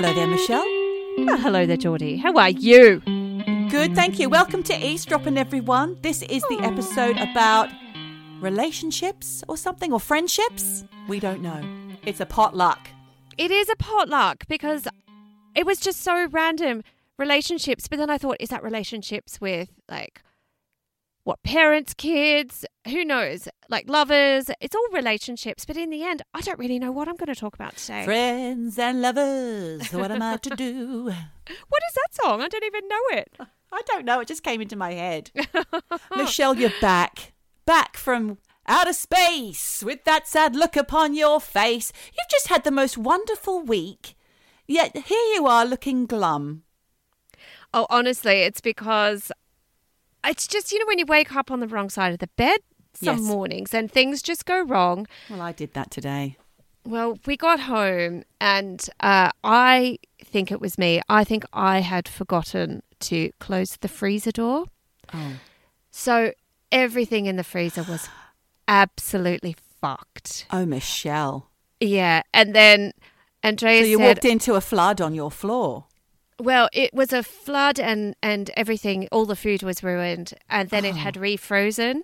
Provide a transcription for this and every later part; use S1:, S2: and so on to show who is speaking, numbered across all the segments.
S1: Hello there, Michelle.
S2: Oh, hello there, Geordie. How are you?
S1: Good, thank you. Welcome to Eavesdropping, everyone. This is the episode about relationships or something, or friendships. We don't know. It's a potluck.
S2: It is a potluck because it was just so random relationships. But then I thought, is that relationships with like what parents, kids, who knows, like lovers? It's all relationships. But in the end, I don't really know what I'm going to talk about today.
S1: Friends and lovers, what am I to do?
S2: what is that song? I don't even know it.
S1: I don't know. It just came into my head. Michelle, you're back. Back from outer space with that sad look upon your face. You've just had the most wonderful week. Yet here you are looking glum.
S2: Oh, honestly, it's because it's just, you know, when you wake up on the wrong side of the bed some
S1: Yes.
S2: mornings and things just go wrong.
S1: Well, I did that today.
S2: Well, we got home and uh, I think it was me. I think I had forgotten to close the freezer door.
S1: Oh.
S2: So everything in the freezer was absolutely fucked.
S1: Oh, Michelle.
S2: Yeah. And then Andrea
S1: So you
S2: said,
S1: walked into a flood on your floor.
S2: Well, it was a flood and and everything. All the food was ruined, and then it oh. had refrozen,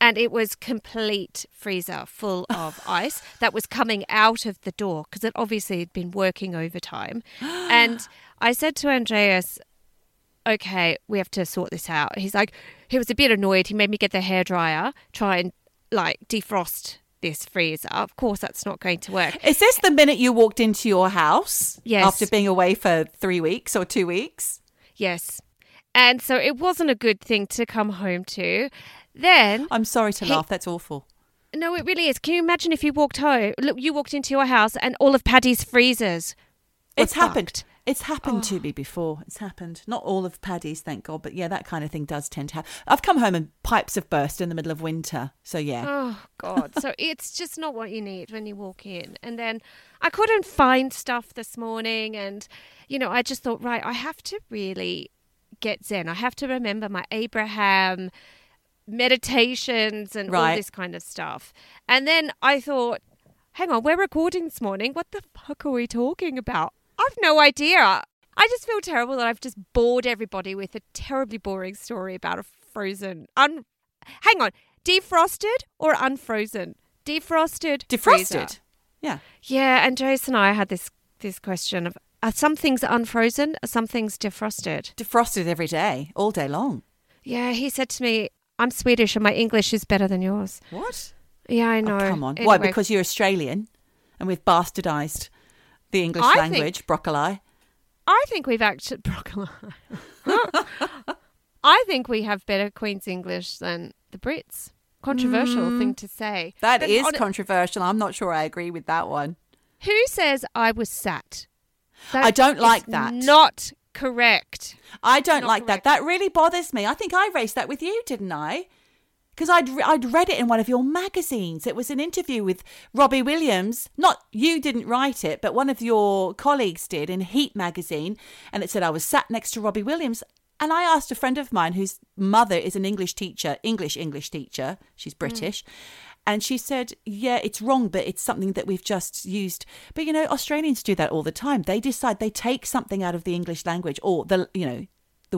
S2: and it was complete freezer full of ice that was coming out of the door because it obviously had been working overtime. and I said to Andreas, "Okay, we have to sort this out." He's like, he was a bit annoyed. He made me get the hairdryer, try and like defrost this freezer. Of course, that's not going to work.
S1: Is this the minute you walked into your house?
S2: Yes.
S1: After being away for three weeks or two weeks?
S2: Yes. And so it wasn't a good thing to come home to. Then,
S1: I'm sorry to
S2: He-
S1: laugh. That's awful.
S2: no, it really is. Can you imagine if you walked home? Look, you walked into your house and all of Paddy's freezers. were
S1: It's happened. It's happened
S2: Oh.
S1: to me before. It's happened. Not all of Paddy's, thank God, but yeah, that kind of thing does tend to happen. I've come home and pipes have burst in the middle of winter. So yeah.
S2: Oh, God. so it's just not what you need when you walk in. And then I couldn't find stuff this morning. And, you know, I just thought, right, I have to really get Zen. I have to remember my Abraham meditations and all this kind of stuff. And then I thought, hang on, we're recording this morning. What the fuck are we talking about? I've no idea. I just feel terrible that I've just bored everybody with a terribly boring story about a frozen un hang on, defrosted or unfrozen? Defrosted. freezer.
S1: Defrosted. Yeah.
S2: Yeah, Andreas and I had this this question of are some things unfrozen, are some things defrosted?
S1: Defrosted every day, all day long.
S2: Yeah, he said to me, I'm Swedish and my English is better than yours.
S1: What?
S2: Yeah, I
S1: Oh,
S2: know.
S1: come on. Why? Because you're Australian and we've bastardized the English
S2: I think-
S1: language, broccoli.
S2: I think we've actually broccoli. I think we have better Queen's English than the Brits. Controversial thing to say.
S1: Mm. That
S2: But
S1: is controversial. I'm not sure I agree with that one.
S2: Who says I was sat?
S1: I don't like that.
S2: Not correct.
S1: I don't
S2: Not
S1: like
S2: correct.
S1: that. That really bothers me. I think I raised that with you, didn't I? Because I'd I'd read it in one of your magazines. It was an interview with Robbie Williams. Not you didn't write it, but one of your colleagues did in Heat magazine, and it said I was sat next to Robbie Williams. And I asked a friend of mine whose mother is an English teacher, English English teacher. She's mm. British. And she said, Yeah, it's wrong, but it's something that we've just used. But you know, Australians do that all the time. They decide they take something out of the English language or the, you know,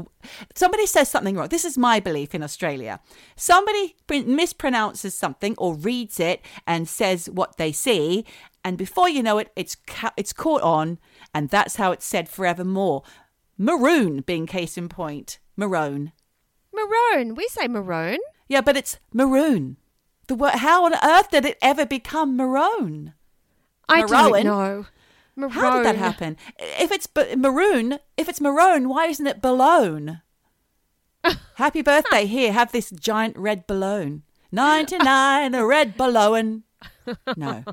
S1: the, somebody says something wrong. This is my belief in Australia. Somebody mispronounces something or reads it and says what they see, and before you know it, it's ca- it's caught on, and that's how it's said forevermore. Maroon being case in point. Maroon.
S2: Maroon. We say maroon.
S1: Yeah, but it's maroon. The word. How on earth did it ever become maroon?
S2: I
S1: Maroon?
S2: don't know. Maroon.
S1: How did that happen? If it's b- maroon, if it's maroon, why isn't it balloon? Happy birthday! Here, have this giant red balloon. Ninety-nine, a red balloon. No,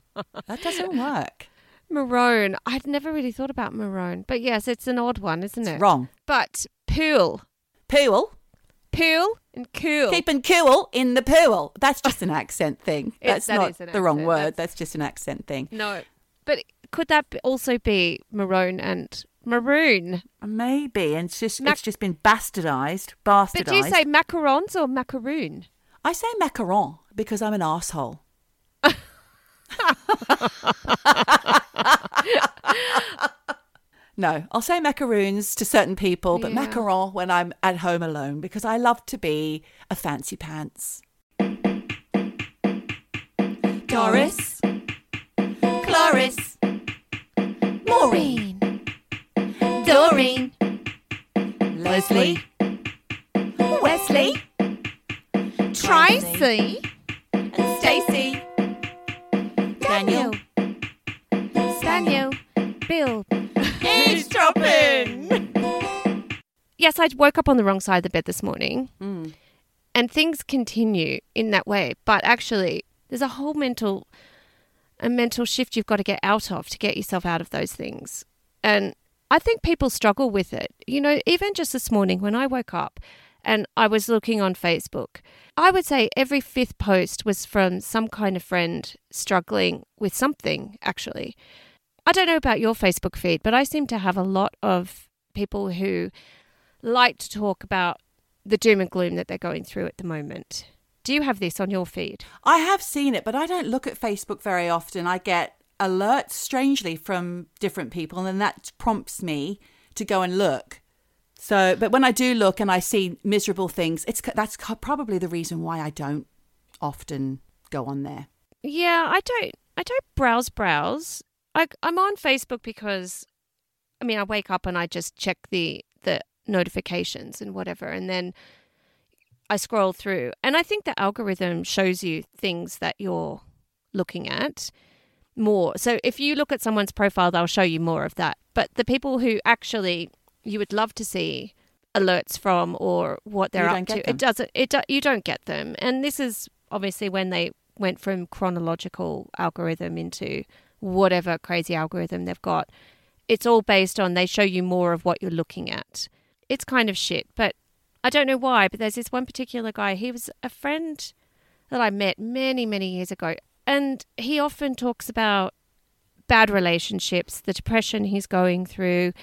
S1: that doesn't work.
S2: Maroon. I'd never really thought about maroon, but yes, it's an odd one, isn't it?
S1: Wrong.
S2: But pool,
S1: Pool.
S2: pool, and cool.
S1: Keeping cool in the pool. That's just an accent thing. That's
S2: that
S1: not
S2: is an
S1: the wrong word.
S2: That's-
S1: That's just an accent thing.
S2: no, but could that also be maroon and maroon?
S1: Uh, maybe, and it's just
S2: Mac-
S1: it's just been bastardized. Bastardized.
S2: But do you say macarons or macaroon?
S1: I say macaron because I'm an asshole. No, I'll say macaroons to certain people, but
S2: Yeah.
S1: macaron when I'm at home alone because I love to be a fancy pants. Doris, Cloris,
S2: Maureen. Doreen.
S1: Leslie,
S2: Wesley. Tracy.
S1: and Stacey,
S2: Daniel. Daniel. Bill.
S1: eavesdropping.
S2: Yes, I woke up on the wrong side of the bed this morning.
S1: Mm.
S2: and things continue in that way but actually there's a whole mental a mental shift you've got to get out of to get yourself out of those things. And i think people struggle with it. You know even just this morning when i woke up and i was looking on facebook i would say every fifth post was from some kind of friend struggling with something actually. I don't know about your facebook feed but i seem to have a lot of people who like to talk about the doom and gloom that they're going through at the moment. Do you have this on your feed?
S1: I have seen it, but I don't look at Facebook very often. I get alerts strangely from different people, and that prompts me to go and look. So, but when I do look and I see miserable things, it's that's probably the reason why I don't often go on there.
S2: Yeah, I don't. I don't browse browse. I, I'm on Facebook because, I mean, I wake up and I just check the the notifications and whatever, and then I scroll through. And I think the algorithm shows you things that you're looking at more. So if you look at someone's profile, they'll show you more of that. But the people who actually you would love to see alerts from or what they're up to, it doesn't. It do, you don't get them. And this is obviously when they went from chronological algorithm into whatever crazy algorithm they've got. It's all based on they show you more of what you're looking at. It's kind of shit, but I don't know why, but there's this one particular guy. He was a friend that I met many, many years ago. And he often talks about bad relationships, the depression he's going through.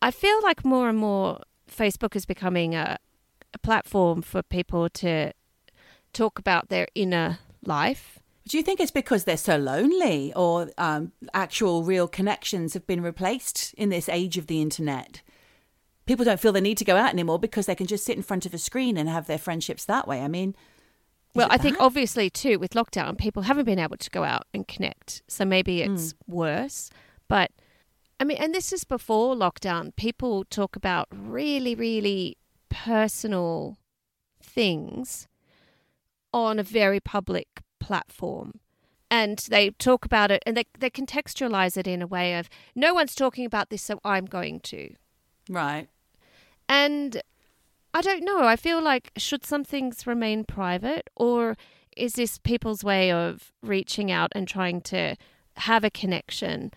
S2: I feel like more and more Facebook is becoming a, a platform for people to talk about their inner life.
S1: Do you think it's because they're so lonely, or um, actual real connections have been replaced in this age of the internet? People don't feel the need to go out anymore because they can just sit in front of a screen and have their friendships that way. I mean,
S2: Well, I think obviously too with lockdown, people haven't been able to go out and connect, so maybe hmm. it's worse. But I mean, and this is before lockdown. People talk about really, really personal things on a very public platform. And they talk about it and they, they contextualize it in a way of no one's talking about this, so I'm going to.
S1: right.
S2: And I don't know. I feel like should some things remain private or is this people's way of reaching out and trying to have a connection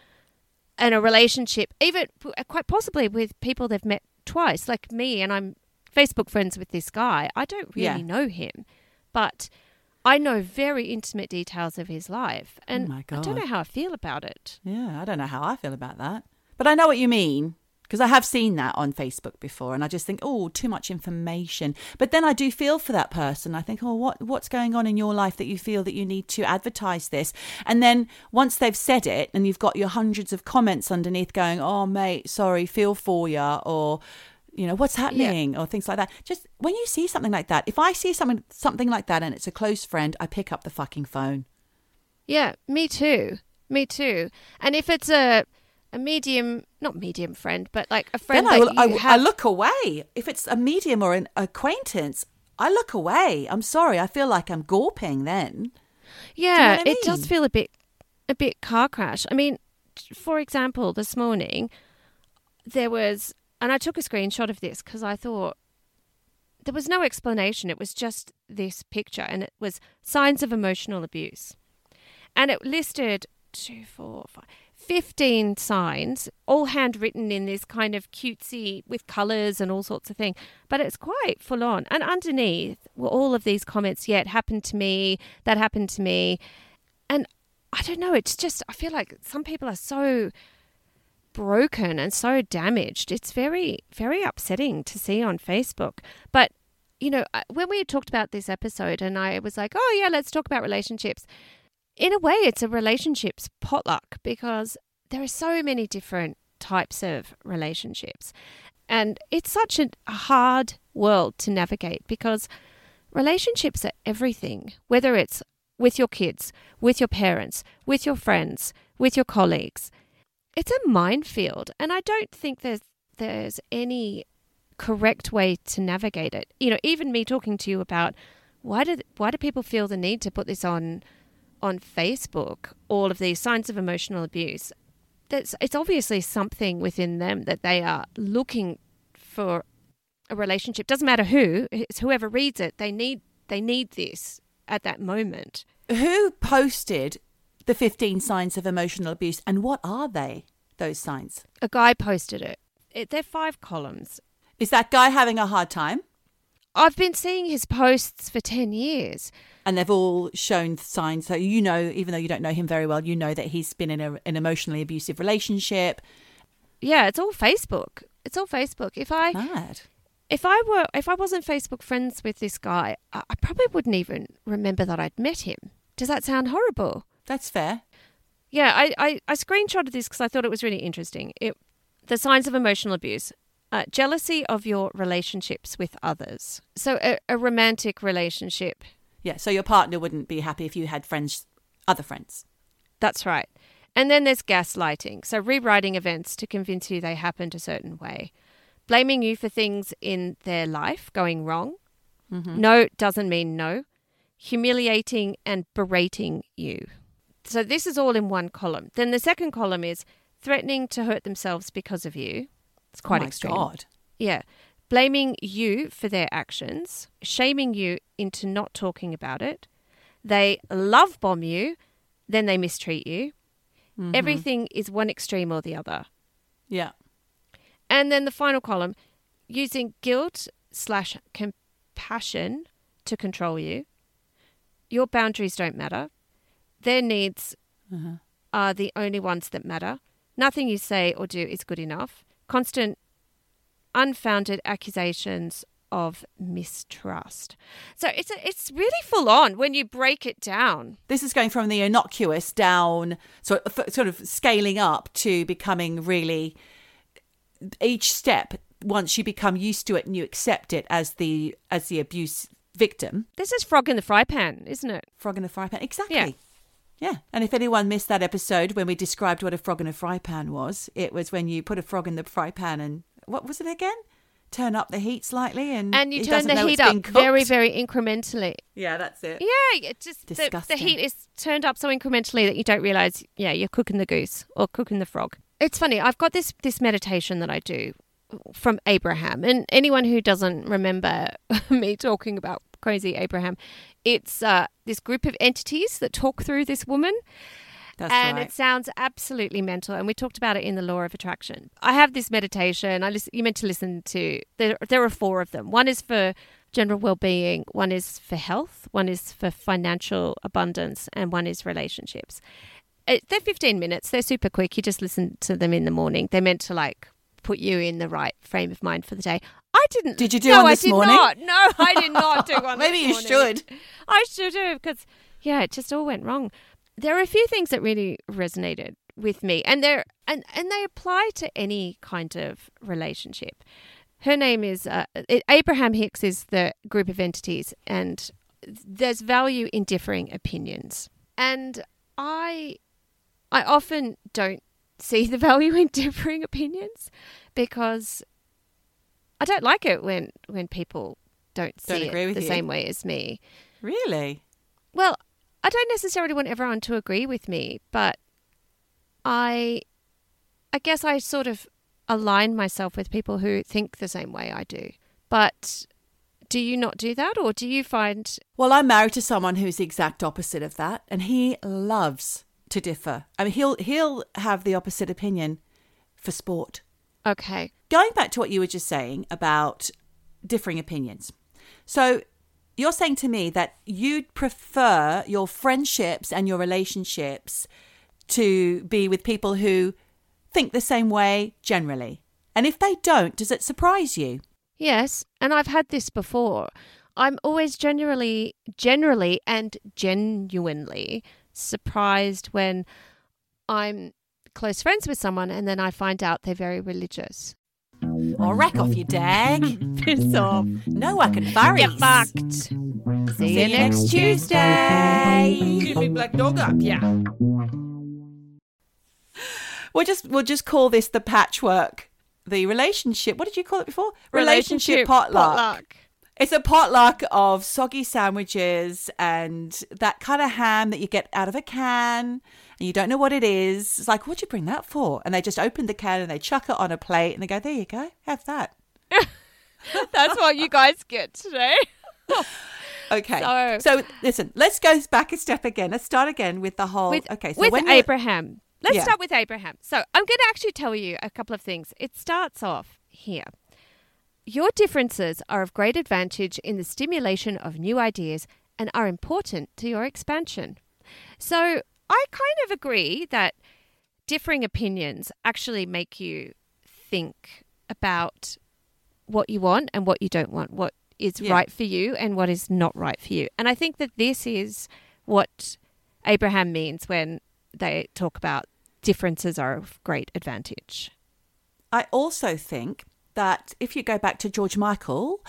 S2: and a relationship, even uh, quite possibly with people they've met twice, like me, and I'm Facebook friends with this guy. I don't really
S1: Yeah.
S2: know him, but I know very intimate details of his life, oh and
S1: Oh
S2: I don't know how I feel about it.
S1: Yeah, I don't know how I feel about that. But I know what you mean because I have seen that on Facebook before and I just think, "Oh, too much information." But then I do feel for that person. I think, "Oh, what what's going on in your life that you feel that you need to advertise this?" And then once they've said it and you've got your hundreds of comments underneath going, "Oh, mate, sorry, feel for ya," or you know what's happening or things like that just when you see something like that if i see something something like that and it's a close friend i pick up the fucking phone
S2: Yeah, me too. Me too. And if it's a a medium, not medium friend, but like a friend
S1: then I, will,
S2: you
S1: I, will- I look away. If it's a medium or an acquaintance, I look away. I'm sorry. I feel like I'm gawping then.
S2: yeah,
S1: what I
S2: it does feel a bit a bit car crash. I mean, for example, this morning there was, and I took a screenshot of this because I thought there was no explanation. It was just this picture, and it was signs of emotional abuse, and it listed two, four, five. 15 signs, all handwritten in this kind of cutesy with colours and all sorts of things. But it's quite full on. And underneath were all of these comments, yeah, it happened to me, that happened to me. And I don't know, it's just, I feel like some people are so broken and so damaged. It's very, very upsetting to see on Facebook. But, you know, uh, when we talked about this episode and I was like, oh, yeah, let's talk about relationships in a way, it's a relationships potluck because there are so many different types of relationships. And it's such a hard world to navigate because relationships are everything, whether it's with your kids, with your parents, with your friends, with your colleagues. It's a minefield, and I don't think there's there's any correct way to navigate it. You know, even me talking to you about why do why do people feel the need to put this on on Facebook? All of these signs of emotional abuse. That's it's obviously something within them that they are looking for a relationship. Doesn't matter who, it's whoever reads it. They need they need this at that moment.
S1: Who posted the 15 signs of emotional abuse and what are they, those signs?
S2: A guy posted it. it they're five columns.
S1: Is that guy having a hard time?
S2: I've been seeing his posts for 10 years.
S1: And they've all shown signs. So you know, even though you don't know him very well, you know that he's been in a, an emotionally abusive relationship.
S2: Yeah, it's all Facebook. It's all Facebook. If I
S1: Mad.
S2: if I were if I wasn't Facebook friends with this guy, I, I probably wouldn't even remember that I'd met him. Does that sound horrible?
S1: That's fair.
S2: Yeah, I, I, I screenshotted this because I thought it was really interesting. It, the signs of emotional abuse. Uh, jealousy of your relationships with others. So, a, a romantic relationship.
S1: Yeah. So your partner wouldn't be happy if you had friends, other friends.
S2: That's right. And then there's gaslighting. So, rewriting events to convince you they happened a certain way. Blaming you for things in their life going wrong. No doesn't mean no. Humiliating and berating you. So, this is all in one column. Then the second column is threatening to hurt themselves because of you. It's quite
S1: oh
S2: extreme.
S1: God.
S2: Yeah. Blaming you for their actions, shaming you into not talking about it. They love bomb you, then they mistreat you.
S1: Mm-hmm.
S2: Everything is one extreme or the other.
S1: Yeah.
S2: And then the final column, using guilt slash compassion to control you. Your boundaries don't matter. Their needs
S1: Uh-huh.
S2: are the only ones that matter. Nothing you say or do is good enough. Constant, unfounded accusations of mistrust. So it's a, it's really full on when you break it down.
S1: This is going from the innocuous down, so sort of scaling up to becoming really. Each step, once you become used to it and you accept it as the as the abuse victim,
S2: This is frog in the fry pan, isn't it?
S1: frog in the fry pan. Exactly.
S2: Yeah.
S1: Yeah. And if anyone missed that episode when we described what a frog in a fry pan was, it was when you put a frog in the fry pan and what was it again? Turn up the heat slightly and
S2: And you turn the heat up very, very incrementally.
S1: Yeah, that's it.
S2: Yeah, it just the, the heat is turned up so incrementally that you don't realize. Yeah, you're cooking the goose or cooking the frog. It's funny. I've got this this meditation that I do from Abraham, and anyone who doesn't remember me talking about crazy Abraham, it's uh, this group of entities that talk through this woman.
S1: That's
S2: and
S1: right.
S2: it sounds absolutely mental. And we talked about it in the law of attraction. I have this meditation. I listen, you meant to listen to. There, there are four of them. One is for general well-being. One is for health. One is for financial abundance, and one is relationships. It, they're 15 minutes. They're super quick. You just listen to them in the morning. They're meant to like put you in the right frame of mind for the day. I didn't.
S1: Did you do
S2: no,
S1: one
S2: I did
S1: morning?
S2: Not. No, I did not do one.
S1: Maybe
S2: this
S1: you
S2: morning.
S1: should.
S2: I should have because yeah, it just all went wrong. There are a few things that really resonated with me, and they're and and they apply to any kind of relationship. Her name is uh, Abraham Hicks is the group of entities, and there's value in differing opinions. And I, I often don't see the value in differing opinions because I don't like it when when people don't
S1: Don't
S2: see
S1: agree
S2: it
S1: with
S2: the
S1: you.
S2: same way as me.
S1: Really?
S2: Well, I don't necessarily want everyone to agree with me, but I I guess I sort of align myself with people who think the same way I do. But do you not do that or do you find
S1: Well, I'm married to someone who's the exact opposite of that, and he loves to differ. I mean, he'll he'll have the opposite opinion for sport.
S2: Okay,
S1: Going back to what you were just saying about differing opinions. So, you're saying to me that you'd prefer your friendships and your relationships to be with people who think the same way generally. And if they don't, does it surprise you?
S2: Yes, and I've had this before. I'm always generally, generally, and genuinely surprised when I'm close friends with someone and then I find out they're very religious.
S1: Or rack off, you dag.
S2: Piss off.
S1: No, I can furry.
S2: Get fucked. See,
S1: you next Tuesday.
S2: Big black dog up. Yeah.
S1: We'll just we'll just call this the patchwork, the relationship. What did you call it before? Relationship potluck. It's a potluck of soggy sandwiches and that kind of ham that you get out of a can and you don't know what it is. It's like, what'd you bring that for? And they just open the can and they chuck it on a plate and they go, there you go, have that.
S2: That's what you guys get today.
S1: Okay.
S2: So-
S1: So, listen, let's go back a step again. Let's start again with the whole.
S2: with,
S1: okay. So
S2: with
S1: when
S2: Abraham. Let's
S1: Yeah.
S2: start with Abraham. So I'm going to actually tell you a couple of things. It starts off here. Your differences are of great advantage in the stimulation of new ideas and are important to your expansion. So I kind of agree that differing opinions actually make you think about what you want and what you don't want, what is
S1: Yeah.
S2: right for you and what is not right for you. And I think that this is what Abraham means when they talk about differences are of great advantage.
S1: I also think that if you go back to George Michael,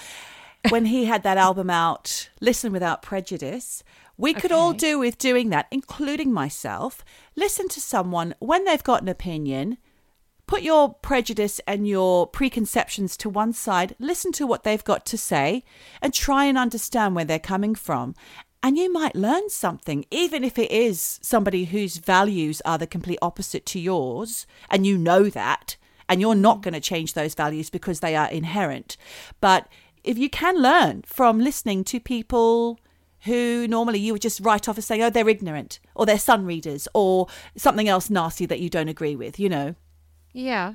S1: when he had that album out, Listen Without Prejudice, we could all do with doing that, including myself. Listen to someone when they've got an opinion, put your prejudice and your preconceptions to one side, listen to what they've got to say, and try and understand where they're coming from. And you might learn something, even if it is somebody whose values are the complete opposite to yours, and you know that, and you're not going to change those values because they are inherent. But if you can learn from listening to people who normally you would just write off as saying, oh, they're ignorant, or they're sun readers, or something else nasty that you don't agree with, you know.
S2: Yeah.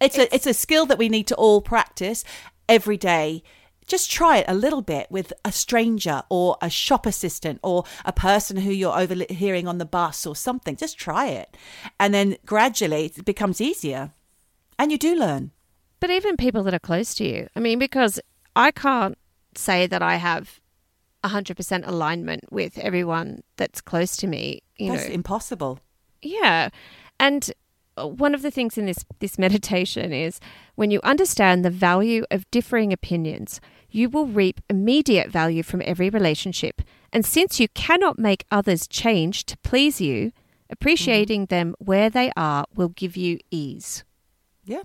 S1: It's, a it's a skill that we need to all practice every day. Just try it a little bit with a stranger or a shop assistant or a person who you're overhearing on the bus or something. Just try it. And then gradually it becomes easier. And you do learn.
S2: But even people that are close to you, I mean, because I can't say that I have 100% alignment with everyone that's close to me, you
S1: That's
S2: know.
S1: impossible.
S2: Yeah. And one of the things in this this meditation is when you understand the value of differing opinions, you will reap immediate value from every relationship. And since you cannot make others change to please you, appreciating mm-hmm. them where they are will give you ease.
S1: Yeah.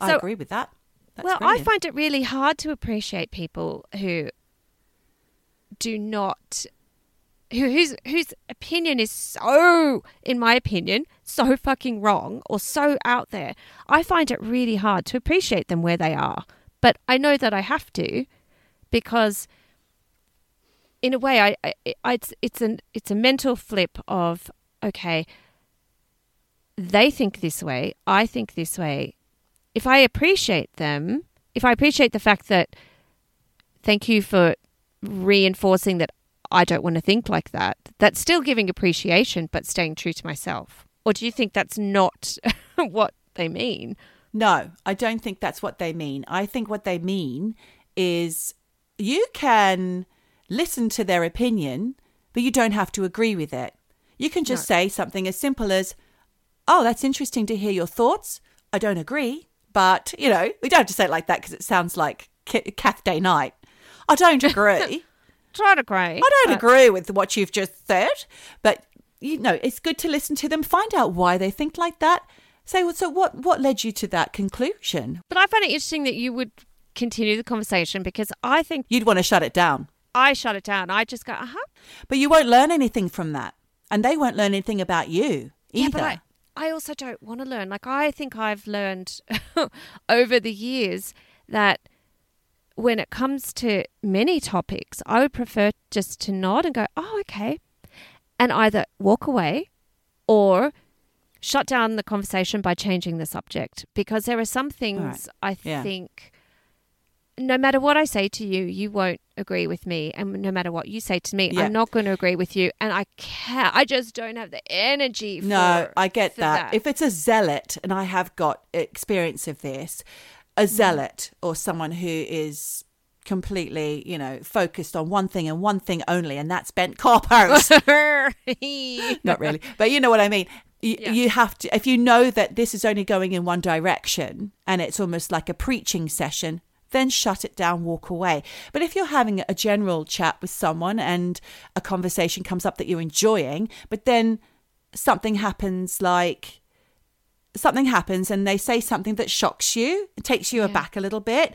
S1: I
S2: So-
S1: agree with that. That's
S2: well, I find it really hard to appreciate people who do not who, whose whose opinion is so in my opinion so fucking wrong or so out there. I find it really hard to appreciate them where they are. But I know that I have to because in a way I, I, I it's it's an it's a mental flip of okay they think this way, I think this way, if I appreciate them, if I appreciate the fact that thank you for reinforcing that I don't want to think like that, that's still giving appreciation but staying true to myself. Or do you think that's not what they mean?
S1: No, I don't think that's what they mean. I think what they mean is you can listen to their opinion, but you don't have to agree with it. You can just say something as simple as, Oh, that's interesting to hear your thoughts. I don't agree. But, you know, we don't have to say it like that because it sounds like Kath Day-Knight. I don't agree.
S2: Try to agree.
S1: I don't agree with what you've just said, but you know, it's good to listen to them, find out why they think like that. Say, well, so what? What led you to that conclusion?
S2: But I find it interesting that you would continue the conversation because I think
S1: You'd want to shut it down,
S2: I shut it down. I just go, uh huh.
S1: but you won't learn anything from that, and they won't learn anything about you either.
S2: Yeah, but I, I also don't want to learn. Like, I think I've learned over the years that when it comes to many topics, I would prefer just to nod and go, oh, okay. And either walk away or shut down the conversation by changing the subject. Because there are some things I
S1: Yeah.
S2: think no matter what I say to you, you won't agree with me, and no matter what you say to me,
S1: Yeah.
S2: I'm not going to agree with you, and I can't. I just don't have the energy. For,
S1: No, I get
S2: for
S1: that. If it's a zealot, and I have got experience of this. A mm. zealot or someone who is completely, you know, focused on one thing and one thing only, and that's bent coppers. Not really, but you know what I mean. You,
S2: Yeah.
S1: you have to, if you know that this is only going in one direction and it's almost like a preaching session, then shut it down, walk away. But if you're having a general chat with someone and a conversation comes up that you're enjoying, but then something happens like something happens and they say something that shocks you, takes you
S2: Yeah.
S1: aback a little bit,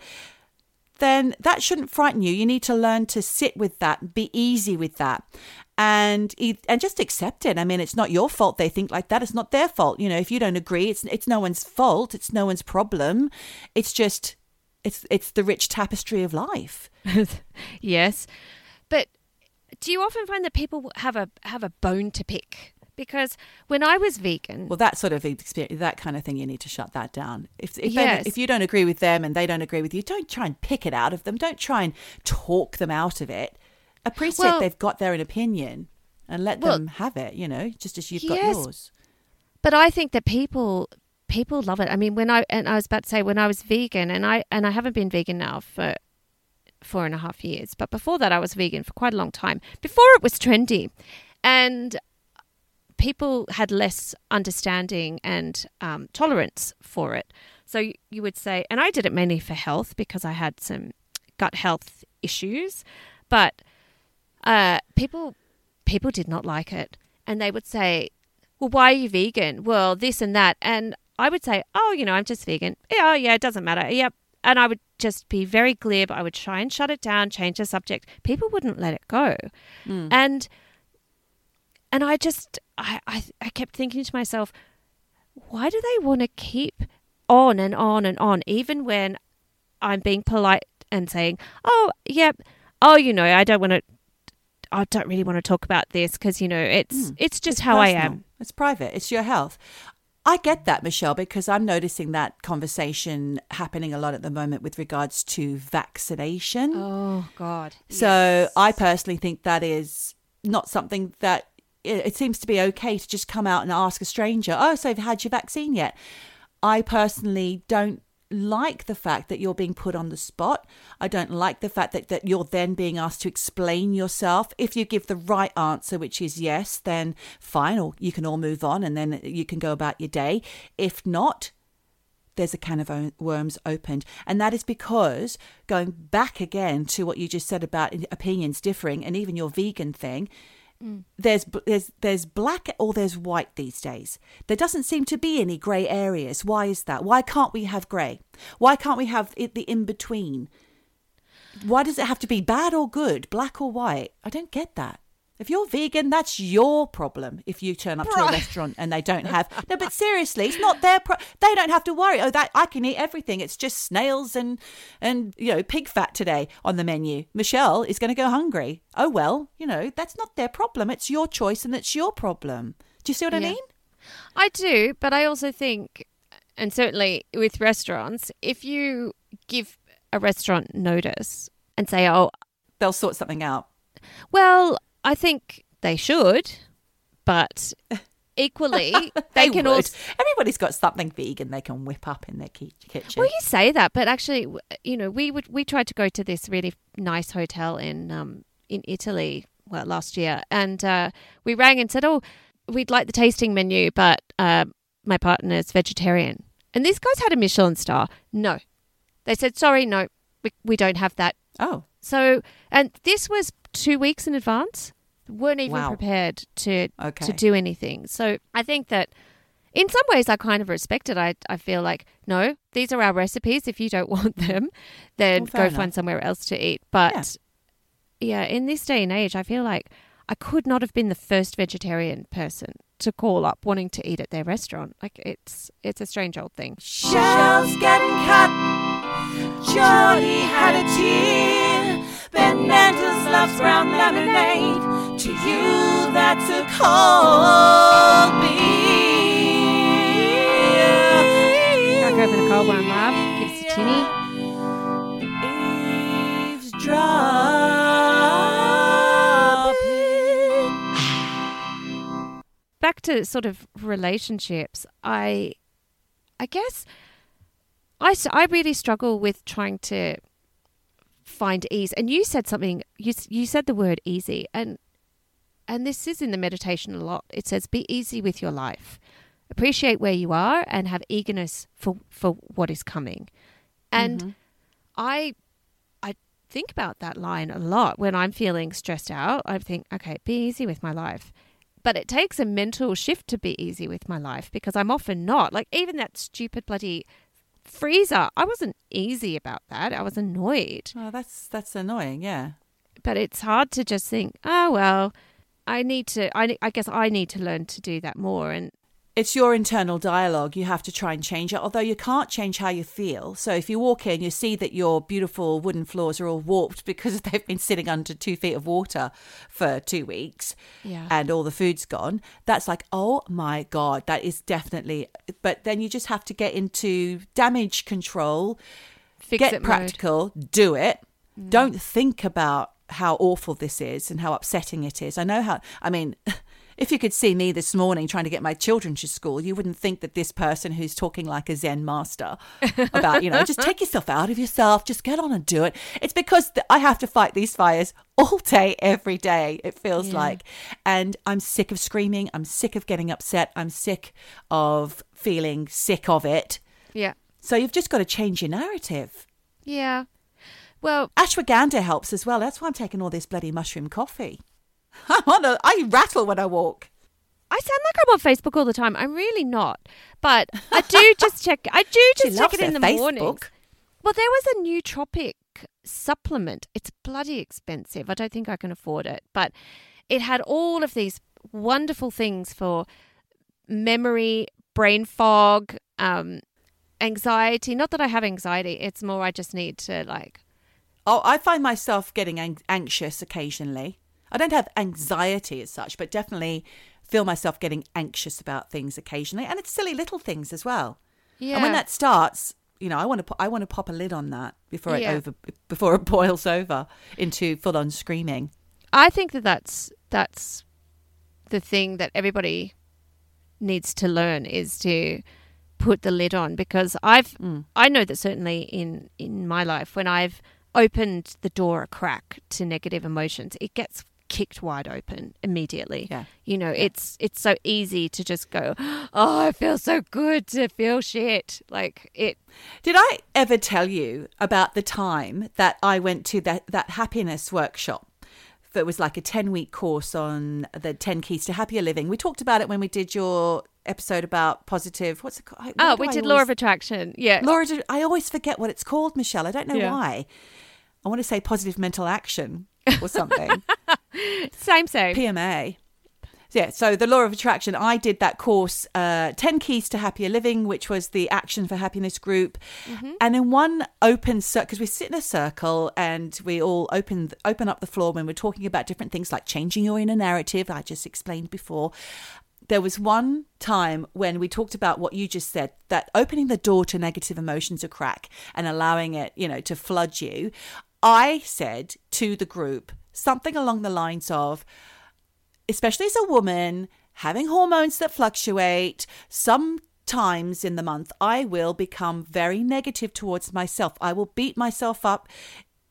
S1: then that shouldn't frighten you. You need to learn to sit with that, be easy with that. And and just accept it. I mean, it's not your fault they think like that. It's not their fault. You know, if you don't agree, it's it's no one's fault. It's no one's problem. It's just it's it's the rich tapestry of life.
S2: yes, but do you often find that people have a have a bone to pick? Because when I was vegan,
S1: Well, that sort of experience, that kind of thing, you need to shut that down. If if, they- if you don't agree with them and they don't agree with you, don't try and pick it out of them. Don't try and talk them out of it. Appreciate
S2: Well-
S1: they've got their own opinion and let
S2: Well,
S1: them have it. You know, just as you've
S2: yes,
S1: got yours.
S2: But I think that people people love it. I mean, when I and I was about to say when I was vegan, and I and I haven't been vegan now for four and a half years, but before that I was vegan for quite a long time. Before it was trendy, and people had less understanding and um, tolerance for it. So you, would say, and I did it mainly for health because I had some gut health issues, but uh, people people did not like it, and they would say, "Well, why are you vegan?" Well, this and that, and I would say, "Oh, you know, I'm just vegan." Yeah, oh, yeah, it doesn't matter. Yep, and I would just be very glib. I would try and shut it down, change the subject. People wouldn't let it go, and and I just I, I I kept thinking to myself, why do they want to keep on and on and on, even when I'm being polite and saying, "Oh, yep, oh, you know, I don't want to." I don't really want to talk about this because you know it's hmm. it's just
S1: It's
S2: how I am.
S1: It's private. It's your health. I get that, Michelle, because I'm noticing that conversation happening a lot at the moment with regards to vaccination.
S2: Oh God!
S1: So I personally think that is not something that it, seems to be okay to just come out and ask a stranger, "Oh, so have you had your vaccine yet?" I personally don't like the fact that you're being put on the spot. I don't like the fact that, that you're then being asked to explain yourself. If you give the right answer, which is yes, then fine, or you can all move on and then you can go about your day. If not, there's a can of worms opened. And that is because, going back again to what you just said about opinions differing and even your vegan thing, Mm. there's there's there's black or there's white these days. There doesn't seem to be any grey areas. Why is that? Why can't we have grey? Why can't we have it, the in between? Why does it have to be bad or good, black or white? I don't get that. If you're vegan, that's your problem. If you turn up to a restaurant and they don't have no, but seriously, it's not their. Pro- they don't have to worry. Oh, that I can eat everything. It's just snails and and you know pig fat today on the menu. Michelle is going to go hungry. Oh well, you know that's not their problem. It's your choice and it's your problem. Do you see what I mean?
S2: I do, but I also think, and certainly with restaurants, if you give a restaurant notice and say, "Oh,
S1: They'll sort something out.
S2: well," I think they should, but equally they, can
S1: would.
S2: also.
S1: Everybody's got something vegan they can whip up in their kitchen.
S2: Well, you say that, but actually, you know, we would we tried to go to this really nice hotel in um in Italy well last year, and uh, we rang and said, "Oh, we'd like the tasting menu, but uh, my partner's vegetarian." And these guys had a Michelin star. No, they said, "Sorry, no, we we don't have that."
S1: oh,
S2: So, and this was two weeks in advance. weren't even
S1: Wow.
S2: prepared to
S1: Okay.
S2: to do anything. So I think that in some ways I kind of respect it. I I feel like no, these are our recipes. If you don't want them, then
S1: Well,
S2: go
S1: enough.
S2: find somewhere else to eat. But yeah. in this day and age, I feel like I could not have been the first vegetarian person to call up wanting to eat at their restaurant. Like it's it's a strange old thing.
S1: Shells getting cut. Johnny had a tear. Ben Mendel's loves brown lemonade. To you, that's a cold beer.
S2: Crack open a cold one, love. Give us a tinny.
S1: Eavesdropping.
S2: back to sort of relationships, I, I guess, I I really struggle with trying to find ease. And you said something. You you said the word easy, and and this is in the meditation a lot. It says, "Be easy with your life." appreciate where you are and have eagerness for for what is coming. And mm-hmm. I I think about that line a lot when I'm feeling stressed out. I think, okay, be easy with my life. But it takes a mental shift to be easy with my life because I'm often not. Like even that stupid bloody freezer, I wasn't easy about that. I was annoyed.
S1: Oh, that's that's annoying. Yeah.
S2: But it's hard to just think, oh well, I need to. I I guess I need to learn to do that more. And
S1: It's your internal dialogue. You have to try and change it, although you can't change how you feel. So if you walk in, you see that your beautiful wooden floors are all warped because they've been sitting under two feet of water for two weeks
S2: Yeah.
S1: and all the food's gone. That's like, oh my God, that is definitely. But then you just have to get into damage control,
S2: fix
S1: get
S2: it mode.
S1: practical, do it. Mm. Don't think about how awful this is and how upsetting it is. I know how, I mean, if you could see me this morning trying to get my children to school, you wouldn't think that this person who's talking like a Zen master about, you know, just take yourself out of yourself, just get on and do it. It's because I have to fight these fires all day, every day, it feels
S2: Yeah.
S1: like. And I'm sick of screaming. I'm sick of getting upset. I'm sick of feeling sick of it.
S2: Yeah.
S1: So you've just got to change your narrative.
S2: Yeah. Well,
S1: Ashwagandha helps as well. That's why I'm taking all this bloody mushroom coffee. I'm on a, I rattle when I walk.
S2: I sound like I'm on Facebook all the time. I'm really not, but I do just check. I do just check it in the
S1: Facebook.
S2: mornings. Well, there was a nootropic supplement. It's bloody expensive. I don't think I can afford it, but it had all of these wonderful things for memory, brain fog, um, anxiety. Not that I have anxiety. It's more I just need to like.
S1: Oh, I find myself getting anxious occasionally. I don't have anxiety as such, but definitely feel myself getting anxious about things occasionally, and it's silly little things as well.
S2: Yeah.
S1: And when that starts, you know, I want to pu- I want to pop a lid on that before
S2: Yeah.
S1: it over before it boils over into full on screaming.
S2: I think that that's that's the thing that everybody needs to learn is to put the lid on because I've mm. I know that certainly in in my life when I've opened the door a crack to negative emotions it gets kicked wide open immediately
S1: Yeah.
S2: you know it's it's so easy to just go oh I feel so good to feel shit like it
S1: Did I ever tell you about the time that I went to that, that happiness workshop? That was like a 10 week course on the 10 keys to happier living. We talked about it when we did your episode about positive. What's it called? Why
S2: oh we
S1: I
S2: did law of attraction yeah
S1: Laura, I always forget what it's called, Michelle. I don't know
S2: Yeah.
S1: why. I want to say positive mental action or something.
S2: same same
S1: PMA. Yeah, so the law of attraction, I did that course, uh, 10 Keys to Happier Living, which was the Action for Happiness group. And in one open circle, because we sit in a circle and we all open open up the floor when we're talking about different things like changing your inner narrative, I just explained before. There was one time when we talked about what you just said that opening the door to negative emotions a crack and allowing it, you know, to flood you. I said to the group something along the lines of, especially as a woman, having hormones that fluctuate, sometimes in the month, I will become very negative towards myself. I will beat myself up.